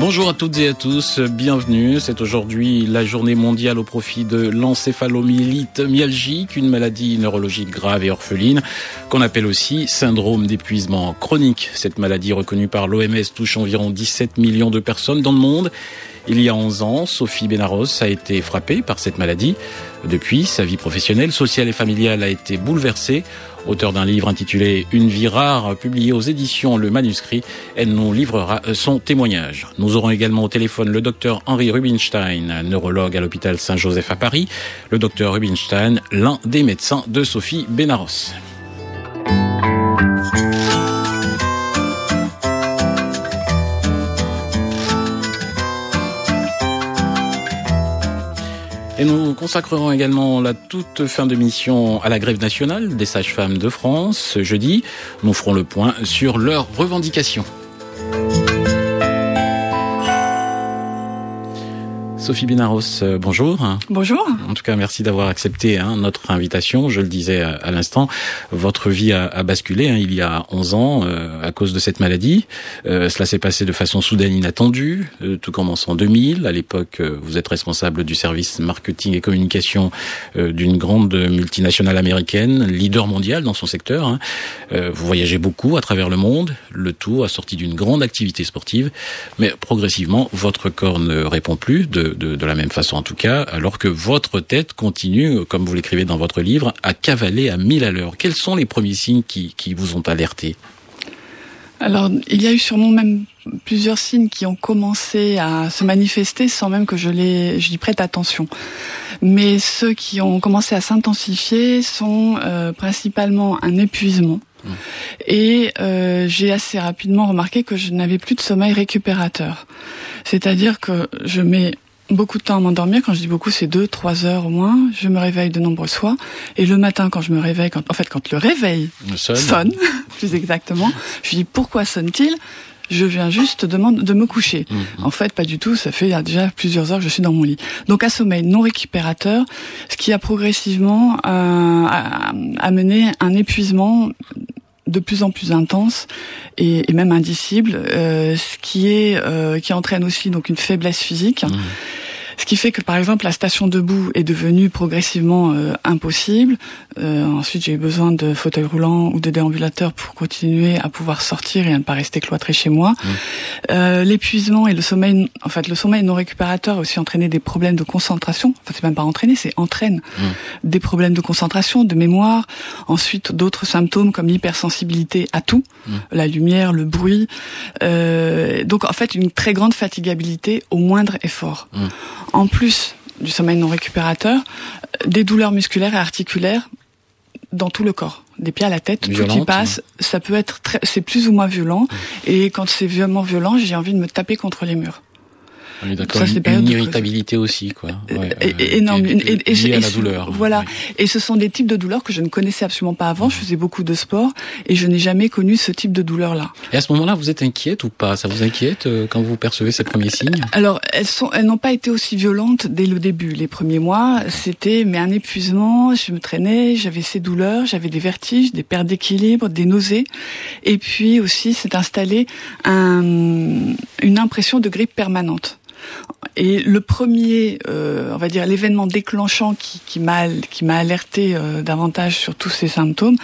Bonjour à toutes et à tous, bienvenue. C'est aujourd'hui la journée mondiale au profit de l'encéphalomyélite myalgique, une maladie neurologique grave et orpheline qu'on appelle aussi syndrome d'épuisement chronique. Cette maladie reconnue par l'OMS touche environ 17 millions de personnes dans le monde. Il y a 11 ans, Sophie Benaros a été frappée par cette maladie. Depuis, sa vie professionnelle, sociale et familiale a été bouleversée. Auteur d'un livre intitulé Une vie rare, publié aux éditions Le Manuscrit, elle nous livrera son témoignage. Nous aurons également au téléphone le docteur Henri Rubinstein, neurologue à l'hôpital Saint-Joseph à Paris. Le docteur Rubinstein, l'un des médecins de Sophie Benaros. Et nous consacrerons également la toute fin de mission à la grève nationale des sages-femmes de France. Ce jeudi, nous ferons le point sur leurs revendications. Sophie Binaros, euh, bonjour. Bonjour. En tout cas, merci d'avoir accepté hein, notre invitation. Je le disais à, l'instant, votre vie a, a basculé hein, il y a 11 ans euh, à cause de cette maladie. Euh, cela s'est passé de façon soudaine inattendue. Euh, tout commence en 2000. À l'époque, euh, vous êtes responsable du service marketing et communication d'une grande multinationale américaine, leader mondial dans son secteur. Hein. vous voyagez beaucoup à travers le monde, le tout assorti d'une grande activité sportive. Mais progressivement, votre corps ne répond plus de de, la même façon en tout cas, alors que votre tête continue, comme vous l'écrivez dans votre livre, à cavaler à mille à l'heure. Quels sont les premiers signes qui, vous ont alerté? Alors, il y a eu sûrement même plusieurs signes qui ont commencé à se manifester sans même que je les, j'y prête attention. Mais ceux qui ont commencé à s'intensifier sont euh, principalement un épuisement. Mmh. Et euh, j'ai assez rapidement remarqué que je n'avais plus de sommeil récupérateur. C'est-à-dire que je mets beaucoup de temps à m'endormir. Quand je dis beaucoup, c'est deux, trois heures au moins. Je me réveille de nombreuses fois. Et le matin, quand je me réveille, quand, en fait, quand le réveil sonne, plus exactement, je dis pourquoi sonne-t-il? Je viens juste de, de me coucher. Mhm. En fait, pas du tout. Ça fait déjà plusieurs heures que je suis dans mon lit. Donc, un sommeil non récupérateur, ce qui a progressivement euh, amené un épuisement de plus en plus intense et, et même indicible, euh, ce qui est euh, qui entraîne aussi donc une faiblesse physique. Mmh. Ce qui fait que par exemple la station debout est devenue progressivement euh, impossible. Euh, ensuite j'ai eu besoin de fauteuil roulant ou de déambulateur pour continuer à pouvoir sortir et à ne pas rester cloîtré chez moi. Mmh. Euh, L'épuisement et le sommeil, en fait le sommeil non récupérateur a aussi entraîné des problèmes de concentration. Enfin c'est même pas entraîné, c'est entraîne mmh. des problèmes de concentration, de mémoire. Ensuite d'autres symptômes comme l'hypersensibilité à tout, mmh. la lumière, le bruit. Euh, donc en fait une très grande fatigabilité au moindre effort en plus du sommeil non récupérateur, des douleurs musculaires et articulaires dans tout le corps, des pieds à la tête, tout qui passe. Ça peut être très, c'est plus ou moins violent. Et quand c'est vraiment violent, j'ai envie de me taper contre les murs. Oui, d'accord. Une, irritabilité aussi, quoi. Ouais, énorme. Et, et, à la douleur. Voilà. Et ce sont des types de douleurs que je ne connaissais absolument pas avant. Je faisais beaucoup de sport et je n'ai jamais connu ce type de douleur-là. Et à ce moment-là, vous êtes inquiète ou pas? Ça vous inquiète euh, quand vous percevez ces premiers signes? Alors, elles sont, elles n'ont pas été aussi violentes dès le début. Les premiers mois, c'était mais un épuisement. Je me traînais, j'avais ces douleurs, j'avais des vertiges, des pertes d'équilibre, des nausées, et puis aussi s'est installé un, une impression de grippe permanente. Et le premier, euh, on va dire l'événement déclenchant qui, qui m'a qui m'a alerté euh, davantage sur tous ces symptômes,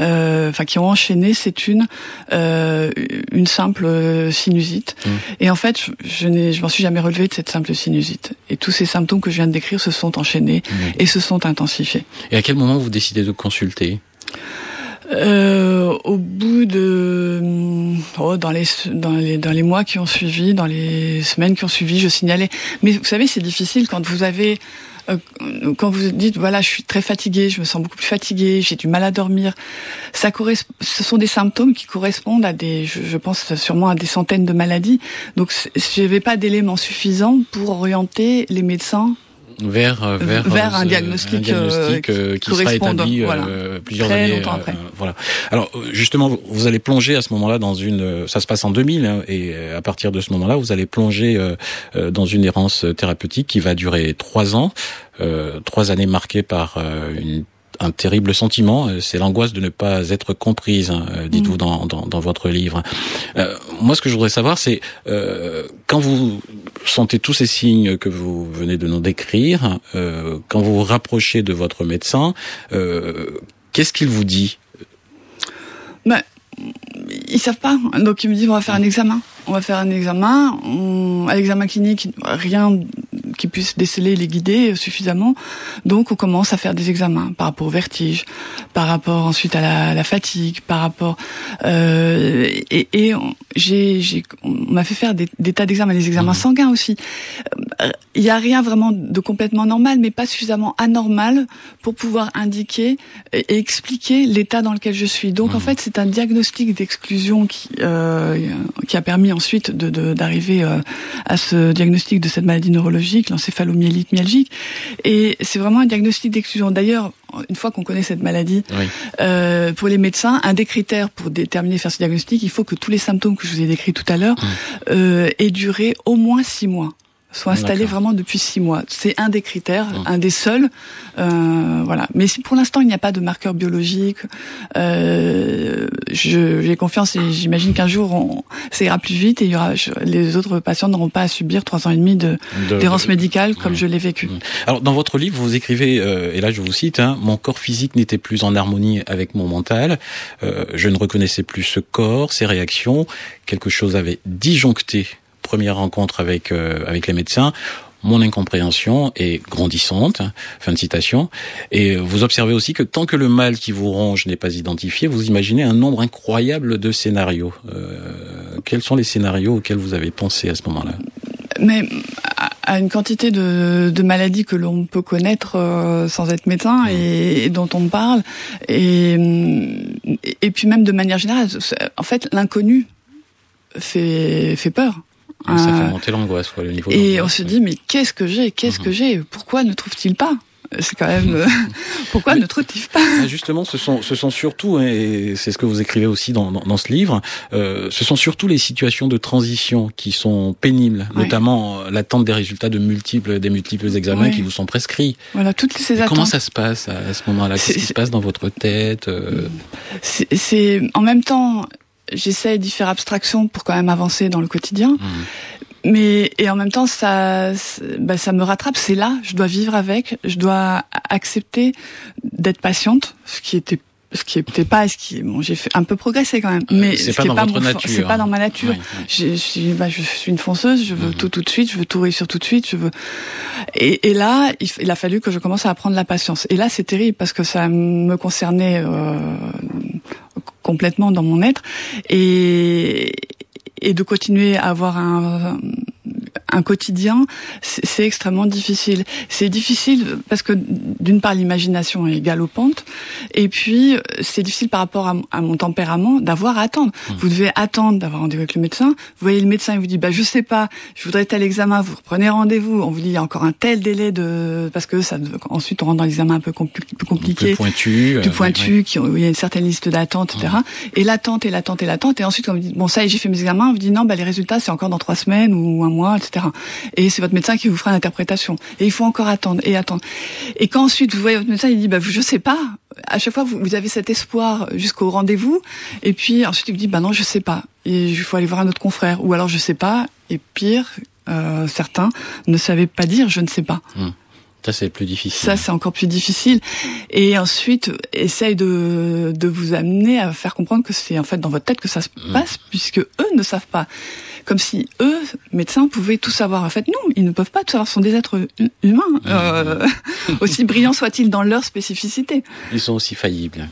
euh, enfin qui ont enchaîné, c'est une euh, une simple sinusite. Mmh. Et en fait, je n'ai je m'en suis jamais relevé de cette simple sinusite. Et tous ces symptômes que je viens de décrire se sont enchaînés mmh. et se sont intensifiés. Et à quel moment vous décidez de consulter? Euh, au bout de oh, dans les dans les dans les mois qui ont suivi, dans les semaines qui ont suivi, je signalais. Mais vous savez, c'est difficile quand vous avez euh, quand vous dites voilà, je suis très fatiguée, je me sens beaucoup plus fatiguée, j'ai du mal à dormir. Ça ce sont des symptômes qui correspondent à des, je, je pense sûrement à des centaines de maladies. Donc, je n'avais pas d'éléments suffisants pour orienter les médecins vers euh, vers, vers un diagnostic, un diagnostic euh, qui sera établi voilà, plusieurs années après. voilà. Alors justement, vous allez plonger à ce moment-là dans une. Ça se passe en 2000 hein, et à partir de ce moment-là, vous allez plonger dans une errance thérapeutique qui va durer trois ans, trois années marquées par une un terrible sentiment, euh, c'est l'angoisse de ne pas être comprise, hein, euh, dites-vous mm. dans, dans, dans, votre livre. Euh, moi, ce que je voudrais savoir, c'est euh, quand vous sentez tous ces signes que vous venez de nous décrire, euh, quand vous vous rapprochez de votre médecin, qu'est-ce qu'il vous dit? Bah, Ils savent pas, donc il me dit on va faire un examen. On va faire un examen. à l'examen clinique, rien qui puisse déceler les guider suffisamment. Donc on commence à faire des examens par rapport au vertige, par rapport ensuite à la, la fatigue, par rapport euh, et, et j'ai, j'ai on m'a fait faire des, des tas d'examens, des examens mmh. sanguins aussi. Il n'y a rien vraiment de complètement normal, mais pas suffisamment anormal pour pouvoir indiquer et, expliquer l'état dans lequel je suis. Donc en mmh. fait c'est un diagnostic d'exclusion qui euh, qui a permis ensuite de, d'arriver euh, à ce diagnostic de cette maladie neurologique l'encéphalomyélite myalgique. Et c'est vraiment un diagnostic d'exclusion. D'ailleurs, une fois qu'on connaît cette maladie, euh, pour les médecins, un des critères pour déterminer faire ce diagnostic, il faut que tous les symptômes que je vous ai décrits tout à l'heure mmh. euh, aient duré au moins six mois soit installé vraiment depuis six mois. C'est un des critères, mmh. un des seuls. Euh, voilà. Mais si pour l'instant il n'y a pas de marqueur biologique, euh, j'ai confiance et j'imagine qu'un jour on, ça ira plus vite et il y aura, les autres patients n'auront pas à subir trois ans et demi de d'errance médicale comme mmh. je l'ai vécu. Mmh. Alors dans votre livre vous écrivez euh, et là je vous cite hein, mon corps physique n'était plus en harmonie avec mon mental, euh, je ne reconnaissais plus ce corps, ses réactions, quelque chose avait disjoncté première rencontre avec euh, avec les médecins, mon incompréhension est grandissante. Fin de citation. Et vous observez aussi que tant que le mal qui vous ronge n'est pas identifié, vous imaginez un nombre incroyable de scénarios. Euh, quels sont les scénarios auxquels vous avez pensé à ce moment-là? Mais à une quantité de, de maladies que l'on peut connaître euh, sans être médecin et, et, dont on parle, et, et puis même de manière générale, en fait, l'inconnu fait, fait peur. Ça fait euh, monter l'angoisse, le niveau. Et on se dit, mais qu'est-ce que j'ai Qu'est-ce mhm. que j'ai Pourquoi ne trouve-t-il pas? C'est quand même euh, pourquoi ne trouve-t-il pas? Ah, Justement, ce sont ce sont surtout et c'est ce que vous écrivez aussi dans dans, ce livre. Euh, ce sont surtout les situations de transition qui sont pénibles, notamment euh, l'attente des résultats de multiples des multiples examens qui vous sont prescrits. Voilà toutes ces attentes. Comment ça se passe à, ce moment-là? Qu'est-ce qui se passe dans votre tête C'est en même temps j'essaie d'y faire abstraction pour quand même avancer dans le quotidien. Mmh. Mais et en même temps, ça, bah, ça me rattrape. C'est là, je dois vivre avec, je dois accepter d'être patiente, ce qui était ce qui était pas ce qui bon j'ai fait un peu progresser quand même mais c'est pas, dans votre nature c'est pas dans ma nature je, je, bah, je suis une fonceuse je veux mmh. tout tout de suite je veux tout réussir tout de suite je veux et, et là il, il, a fallu que je commence à apprendre la patience et là c'est terrible parce que ça me concernait euh, complètement dans mon être. Et, et de continuer à avoir un, un quotidien, c'est extrêmement difficile. C'est difficile parce que d'une part l'imagination est galopante, et puis c'est difficile par rapport à, mon tempérament d'avoir à attendre. Mmh. Vous devez attendre d'avoir rendez-vous avec le médecin. Vous voyez le médecin, il vous dit bah je sais pas, je voudrais tel examen. Vous reprenez rendez-vous. On vous dit il y a encore un tel délai de parce que ça ensuite on rentre dans l'examen un peu plus compliqué, plus pointu, plus euh, pointu, qui où il y a une certaine liste d'attente, etc. Mmh. Et l'attente et l'attente et l'attente. Et ensuite quand vous dites bon ça j'ai fait mes examens, on vous dit non bah les résultats c'est encore dans trois semaines ou un mois, etc. Et c'est votre médecin qui vous fera l'interprétation. Et il faut encore attendre et attendre. Et quand ensuite vous voyez votre médecin, il dit bah je sais pas. À chaque fois vous, avez cet espoir jusqu'au rendez-vous, et puis ensuite il vous dit bah non je sais pas. Il faut aller voir un autre confrère. Ou alors je sais pas. Et pire, euh, certains ne savaient pas dire je ne sais pas. Hmm. Ça, c'est plus difficile. Ça, c'est encore plus difficile. Et ensuite, essaye de, de vous amener à faire comprendre que c'est en fait dans votre tête que ça se hmm. passe, puisque eux ne savent pas comme si eux, médecins, pouvaient tout savoir. En fait, non, ils ne peuvent pas tout savoir. Ce sont des êtres humains, mmh. euh, aussi brillants soient-ils dans leur spécificité. Ils sont aussi faillibles.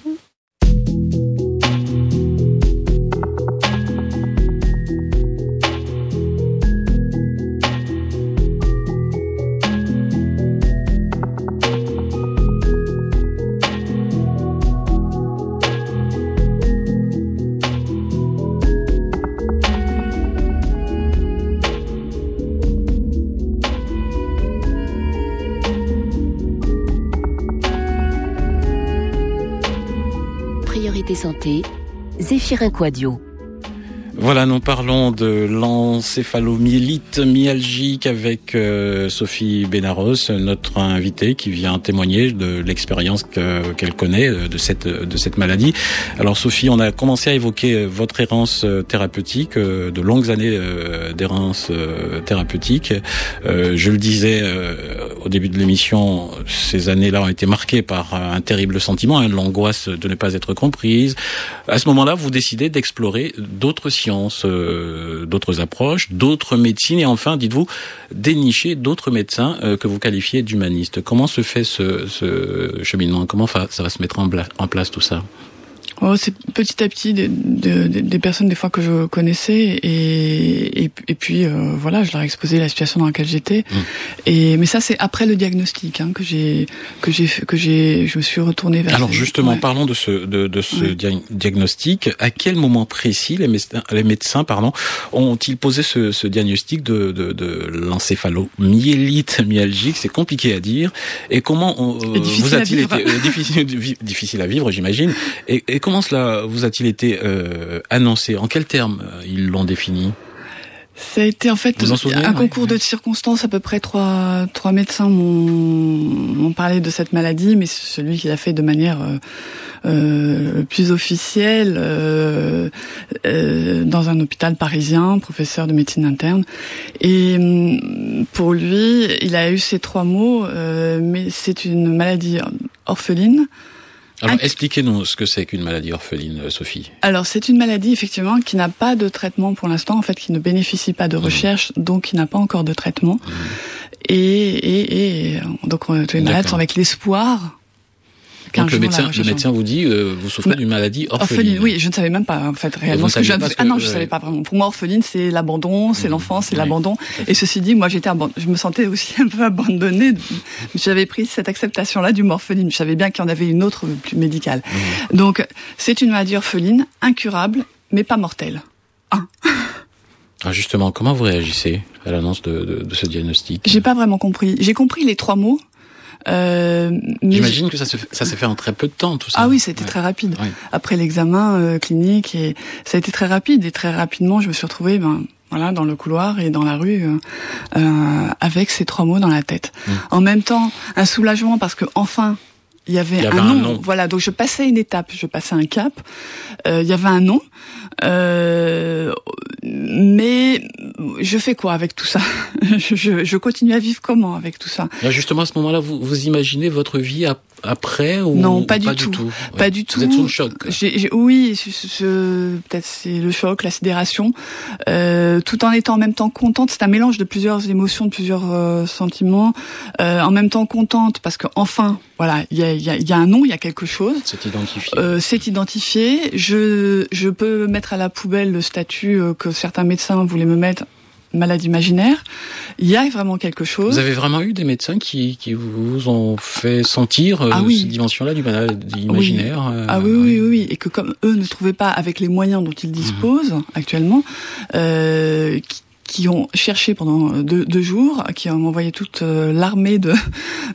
Santé, Zéphirin Quadio. Voilà, nous parlons de l'encéphalomyélite myalgique avec euh, Sophie Benaros, notre invitée qui vient témoigner de l'expérience qu'elle connaît euh, de cette de cette maladie. Alors Sophie, on a commencé à évoquer votre errance euh, thérapeutique, de longues années d'errance thérapeutique. Je le disais au début de l'émission, ces années-là ont été marquées par un terrible sentiment, hein, l'angoisse de ne pas être comprise. À ce moment-là, vous décidez d'explorer d'autres euh, d'autres approches, d'autres médecines et enfin, dites-vous, dénicher d'autres médecins euh, que vous qualifiez d'humanistes. Comment se fait ce cheminement? Comment ça va se mettre en place tout ça? Oh, c'est petit à petit des, des, des, personnes des fois que je connaissais et, et, et puis euh, voilà, je leur ai exposé la situation dans laquelle j'étais. Mmh. Et mais ça c'est après le diagnostic hein, que j'ai que j'ai que j'ai je me suis retournée vers. Alors justement, parlons de ce de, de ce diagnostic. À quel moment précis les médecins, les médecins pardon ont-ils posé ce, ce diagnostic de de, de l'encéphalomyélite myalgique? C'est compliqué à dire. Et comment euh, vous a-t-il été euh, difficile difficile à vivre, j'imagine. Et, et comment cela vous a-t-il été euh, annoncé? En quels termes euh, ils l'ont défini? Ça a été en fait un concours de circonstances. À peu près trois trois médecins m'ont parlé de cette maladie, mais celui qui l'a fait de manière euh, euh plus officielle euh, dans un hôpital parisien, professeur de médecine interne. Et hum, pour lui, il a eu ces trois mots, mais c'est une maladie orpheline alors, expliquez-nous ce que c'est qu'une maladie orpheline, euh, Sophie. Alors, c'est une maladie, effectivement, qui n'a pas de traitement pour l'instant, en fait, qui ne bénéficie pas de mmh. recherche, donc qui n'a pas encore de traitement. Mmh. Et, et, et, donc, tous les malades sont avec l'espoir donc le médecin, le médecin vous dit, euh, vous souffrez d'une maladie orpheline. Oui, je ne savais même pas en fait réellement ce que je. Ah non, je savais pas vraiment. Pour moi, orpheline, c'est l'abandon, c'est mmh. l'enfance, c'est l'abandon. Et ceci dit, moi, j'étais, je me sentais aussi un peu abandonnée. J'avais pris cette acceptation-là du morpheline. Je savais bien qu'il y en avait une autre plus médicale. Mmh. Donc, c'est une maladie orpheline, incurable, mais pas mortelle. Ah. Ah justement, comment vous réagissez à l'annonce de, de, de, ce diagnostic? J'ai pas vraiment compris. J'ai compris les trois mots, J'imagine que ça, ça s'est fait en très peu de temps, tout ça. Ah oui, c'était très rapide. Après l'examen euh, clinique, et ça a été très rapide. Et très rapidement, je me suis retrouvée, ben, voilà, dans le couloir et dans la rue, euh, euh avec ces trois mots dans la tête. Mmh. En même temps, un soulagement parce que enfin, il y avait, un, nom. Voilà, donc je passais une étape, je passais un cap. Euh, il y avait un nom. Euh, mais je fais quoi avec tout ça je, je, continue à vivre comment avec tout ça? Justement, à ce moment-là, vous, vous imaginez votre vie après ou Non, pas, du, tout. Pas du tout. Vous êtes sous le choc. oui, peut-être c'est le choc, la sidération, euh, tout en étant en même temps contente. C'est un mélange de plusieurs émotions, de plusieurs euh, sentiments. Euh, en même temps contente parce que enfin, voilà, il y a, y, a, y a, un nom, il y a quelque chose. C'est identifié. Euh, c'est identifié. Je, je peux mettre à la poubelle le statut euh, que certains médecins voulaient me mettre maladie imaginaire. Il y a vraiment quelque chose. Vous avez vraiment eu des médecins qui, qui vous ont fait sentir euh, ah cette dimension-là du maladie imaginaire euh, Ah oui, oui, oui, oui, et que comme eux ne trouvaient pas avec les moyens dont ils disposent actuellement, euh, qui ont cherché pendant deux, deux jours, qui ont envoyé toute euh, l'armée de,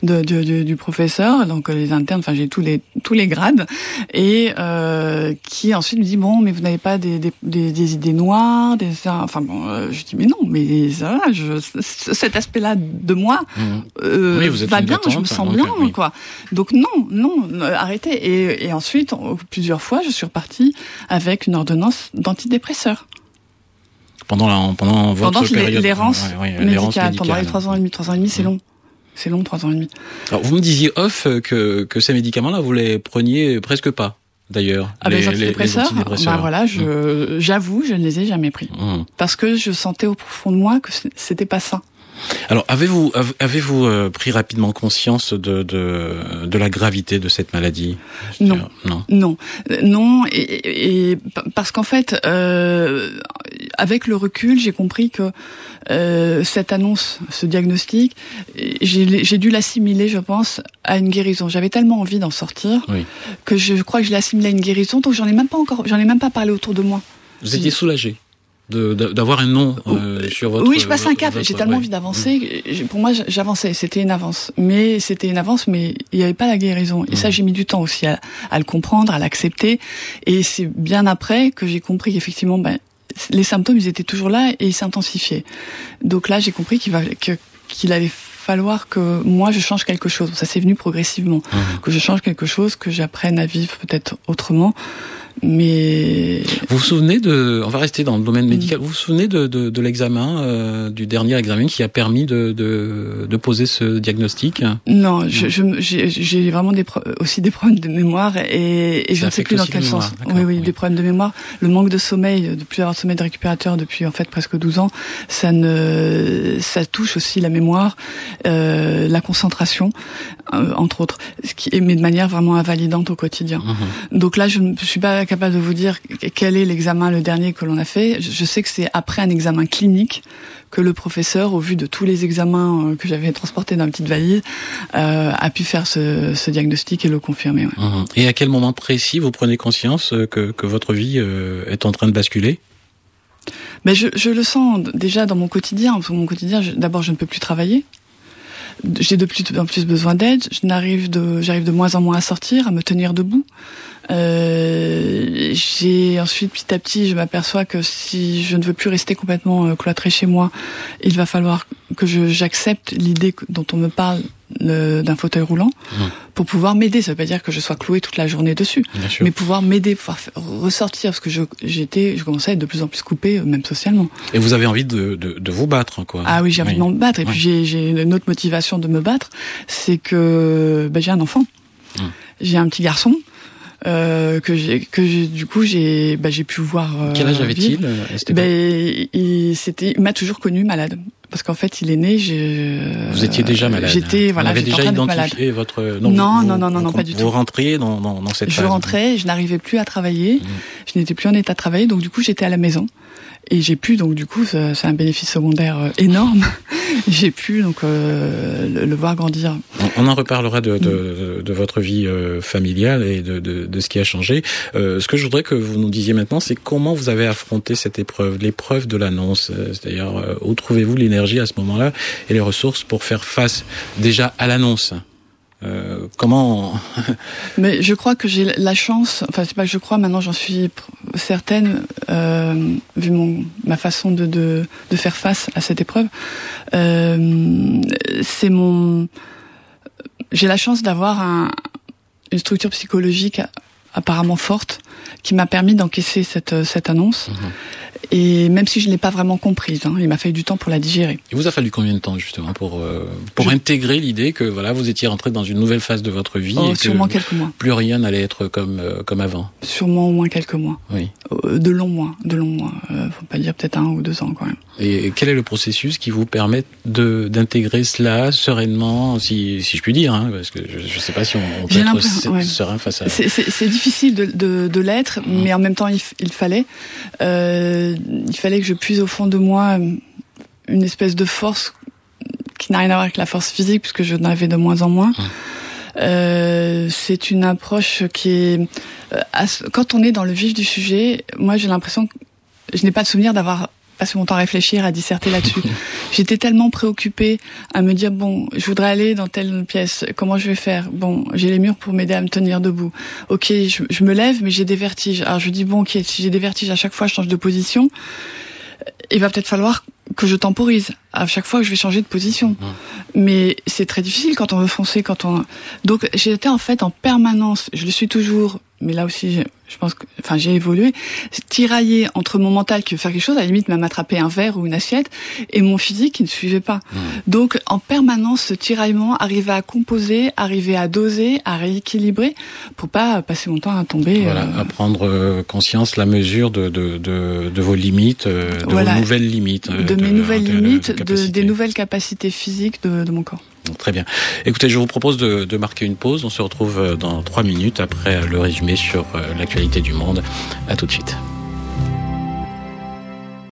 de, de, du professeur, donc euh, les internes, enfin j'ai tous les tous les grades, et euh, qui ensuite me dit bon, mais vous n'avez pas des, des, des, idées noires, des enfin bon, euh, je dis mais non, mais ça, je, cet aspect-là de moi mmh. euh, va bien, je me sens bien, quoi. Donc non, non, arrêtez. Et, et ensuite, plusieurs fois, je suis repartie avec une ordonnance d'antidépresseur pendant la, pendant votre pendant période l'errance médicale, pendant les trois ans et demi. Trois ans et demi, c'est mmh. long. C'est long, trois ans et demi. Alors, vous me disiez off que, que ces médicaments-là, vous les preniez presque pas, d'ailleurs. Ah, les, les, antidépresseurs, bah voilà, je, mmh. j'avoue, je ne les ai jamais pris. Mmh. Parce que je sentais au profond de moi que c'était pas ça. Alors, avez-vous avez-vous euh, pris rapidement conscience de, de, de la gravité de cette maladie? Non, non, non, non, et, et parce qu'en fait, euh, avec le recul, j'ai compris que euh, cette annonce, ce diagnostic, j'ai dû l'assimiler, je pense, à une guérison. J'avais tellement envie d'en sortir que je crois que je l'ai assimilé à une guérison. Donc j'en ai même pas encore, j'en ai même pas parlé autour de moi. Vous étiez soulagé d'avoir un nom euh, sur votre. Oui, je passe un cap. J'ai tellement envie d'avancer. Pour moi, j'avançais. C'était une avance, mais c'était une avance, mais il n'y avait pas la guérison. Et ça, mm. j'ai mis du temps aussi à, à le comprendre, à l'accepter. Et c'est bien après que j'ai compris qu'effectivement, ben, les symptômes, ils étaient toujours là et ils s'intensifiaient. Donc là, j'ai compris qu'il va qu'il allait falloir que moi je change quelque chose. Ça s'est venu progressivement, mmh. que je change quelque chose, que j'apprenne à vivre peut-être autrement. Mais vous vous souvenez de, on va rester dans le domaine médical. Vous vous souvenez de, de, de l'examen, euh, du dernier examen qui a permis de, de, de poser ce diagnostic? Non, j'ai je, vraiment des aussi des problèmes de mémoire et, et je ne sais plus dans quel sens. Oui, oui, des problèmes de mémoire. Le manque de sommeil, de plus avoir de sommeil de récupérateur depuis en fait presque 12 ans, ça ne, ça touche aussi la mémoire, euh, la concentration, euh, entre autres, ce qui, mais de manière vraiment invalidante au quotidien. Mhm. Donc là, je ne suis pas capable de vous dire quel est l'examen le dernier que l'on a fait. Je sais que c'est après un examen clinique que le professeur, au vu de tous les examens euh, que j'avais transportés dans une petite valise, euh, a pu faire ce, diagnostic et le confirmer. Mmh. Et à quel moment précis vous prenez conscience euh, que, votre vie est en train de basculer? Mais je, je, le sens déjà dans mon quotidien. Dans mon quotidien, d'abord, je ne peux plus travailler j'ai de plus en plus besoin d'aide. Je n'arrive de, j'arrive de moins en moins à sortir, à me tenir debout. Euh, j'ai ensuite petit à petit, je m'aperçois que si je ne veux plus rester complètement euh, cloîtré chez moi, il va falloir que j'accepte l'idée dont on me parle d'un fauteuil roulant mmh. pour pouvoir m'aider. Ça veut pas dire que je sois cloué toute la journée dessus, mais pouvoir m'aider, pouvoir ressortir parce que j'étais, je commençais à être de plus en plus coupé, euh, même socialement. Et vous avez envie de, de, de vous battre, quoi. Ah oui, j'ai envie de me battre. Et puis j'ai, j'ai une autre motivation de me battre, c'est que ben, j'ai un enfant, mmh. j'ai un petit garçon euh, que j'ai que du coup j'ai bah, j'ai pu voir. Euh, Quel âge avait-il euh, Ben il c'était il m'a toujours connu malade parce qu'en fait il est né. J'ai, vous étiez déjà malade. J'étais voilà. Vous avez déjà identifié votre non non non non, non, pas du tout. Vous rentriez dans dans, dans cette je phase. Je rentrais, je n'arrivais plus à travailler, mmh. je n'étais plus en état de travailler, donc du coup j'étais à la maison et j'ai pu donc du coup c'est un bénéfice secondaire euh, énorme. J'ai pu donc euh, le, voir grandir. On, en reparlera de, de, de, votre vie euh, familiale et de, de, ce qui a changé. Ce que je voudrais que vous nous disiez maintenant c'est comment vous avez affronté cette épreuve l'épreuve de l'annonce c'est-à-dire où trouvez-vous l'énergie à ce moment-là et les ressources pour faire face déjà à l'annonce? Euh, comment Mais je crois que j'ai la chance. Enfin, c'est pas que je crois. Maintenant, j'en suis certaine, euh, vu mon ma façon de, de, de faire face à cette épreuve. Euh, c'est mon. J'ai la chance d'avoir un, une structure psychologique apparemment forte qui m'a permis d'encaisser cette cette annonce. Mhm. Et même si je ne l'ai pas vraiment comprise, hein, il m'a fallu du temps pour la digérer. Il vous a fallu combien de temps justement pour euh, pour intégrer l'idée que voilà vous étiez rentré dans une nouvelle phase de votre vie oh, et sûrement quelques mois. plus rien n'allait être comme euh, comme avant? Sûrement au moins quelques mois. Oui. Euh, de longs mois, de longs mois. faut pas dire peut-être un ou deux ans quand même. Et quel est le processus qui vous permet de d'intégrer cela sereinement, si si je puis dire, hein, parce que je ne sais pas si on, peut être serein face à. C'est difficile de de, de l'être, mmh. mais en même temps il, il fallait. Euh, il fallait que je puise au fond de moi euh, une espèce de force qui n'a rien à voir avec la force physique, puisque je n'en avais de moins en moins. Euh, c'est une approche qui est euh, quand on est dans le vif du sujet. Moi, j'ai l'impression que je n'ai pas de souvenir d'avoir passé mon temps à réfléchir, à disserter là-dessus. J'étais tellement préoccupée à me dire bon, je voudrais aller dans telle pièce. Comment je vais faire? Bon, j'ai les murs pour m'aider à me tenir debout. Ok, je, je me lève, mais j'ai des vertiges. Alors je dis bon, ok, si j'ai des vertiges à chaque fois, je change de position. Il va peut-être falloir que je temporise à chaque fois que je vais changer de position. Mmh. Mais c'est très difficile quand on veut foncer, quand on. Donc j'étais en fait en permanence. Je le suis toujours mais là aussi, je pense que, enfin, j'ai évolué, tiraillé entre mon mental qui veut faire quelque chose, à la limite même attraper un verre ou une assiette, et mon physique qui ne suivait pas. Mmh. Donc, en permanence, ce tiraillement, arriver à composer, arriver à doser, à rééquilibrer, pour pas passer mon temps à tomber. Voilà, euh... à prendre euh, conscience, la mesure de, de, de, de vos limites, euh, de vos nouvelles limites. De, mes nouvelles limites, de, des nouvelles capacités physiques de, de mon corps. Très bien. Écoutez, je vous propose de, de, marquer une pause. On se retrouve euh, dans trois minutes après le résumé sur euh, l'actualité du monde. À tout de suite.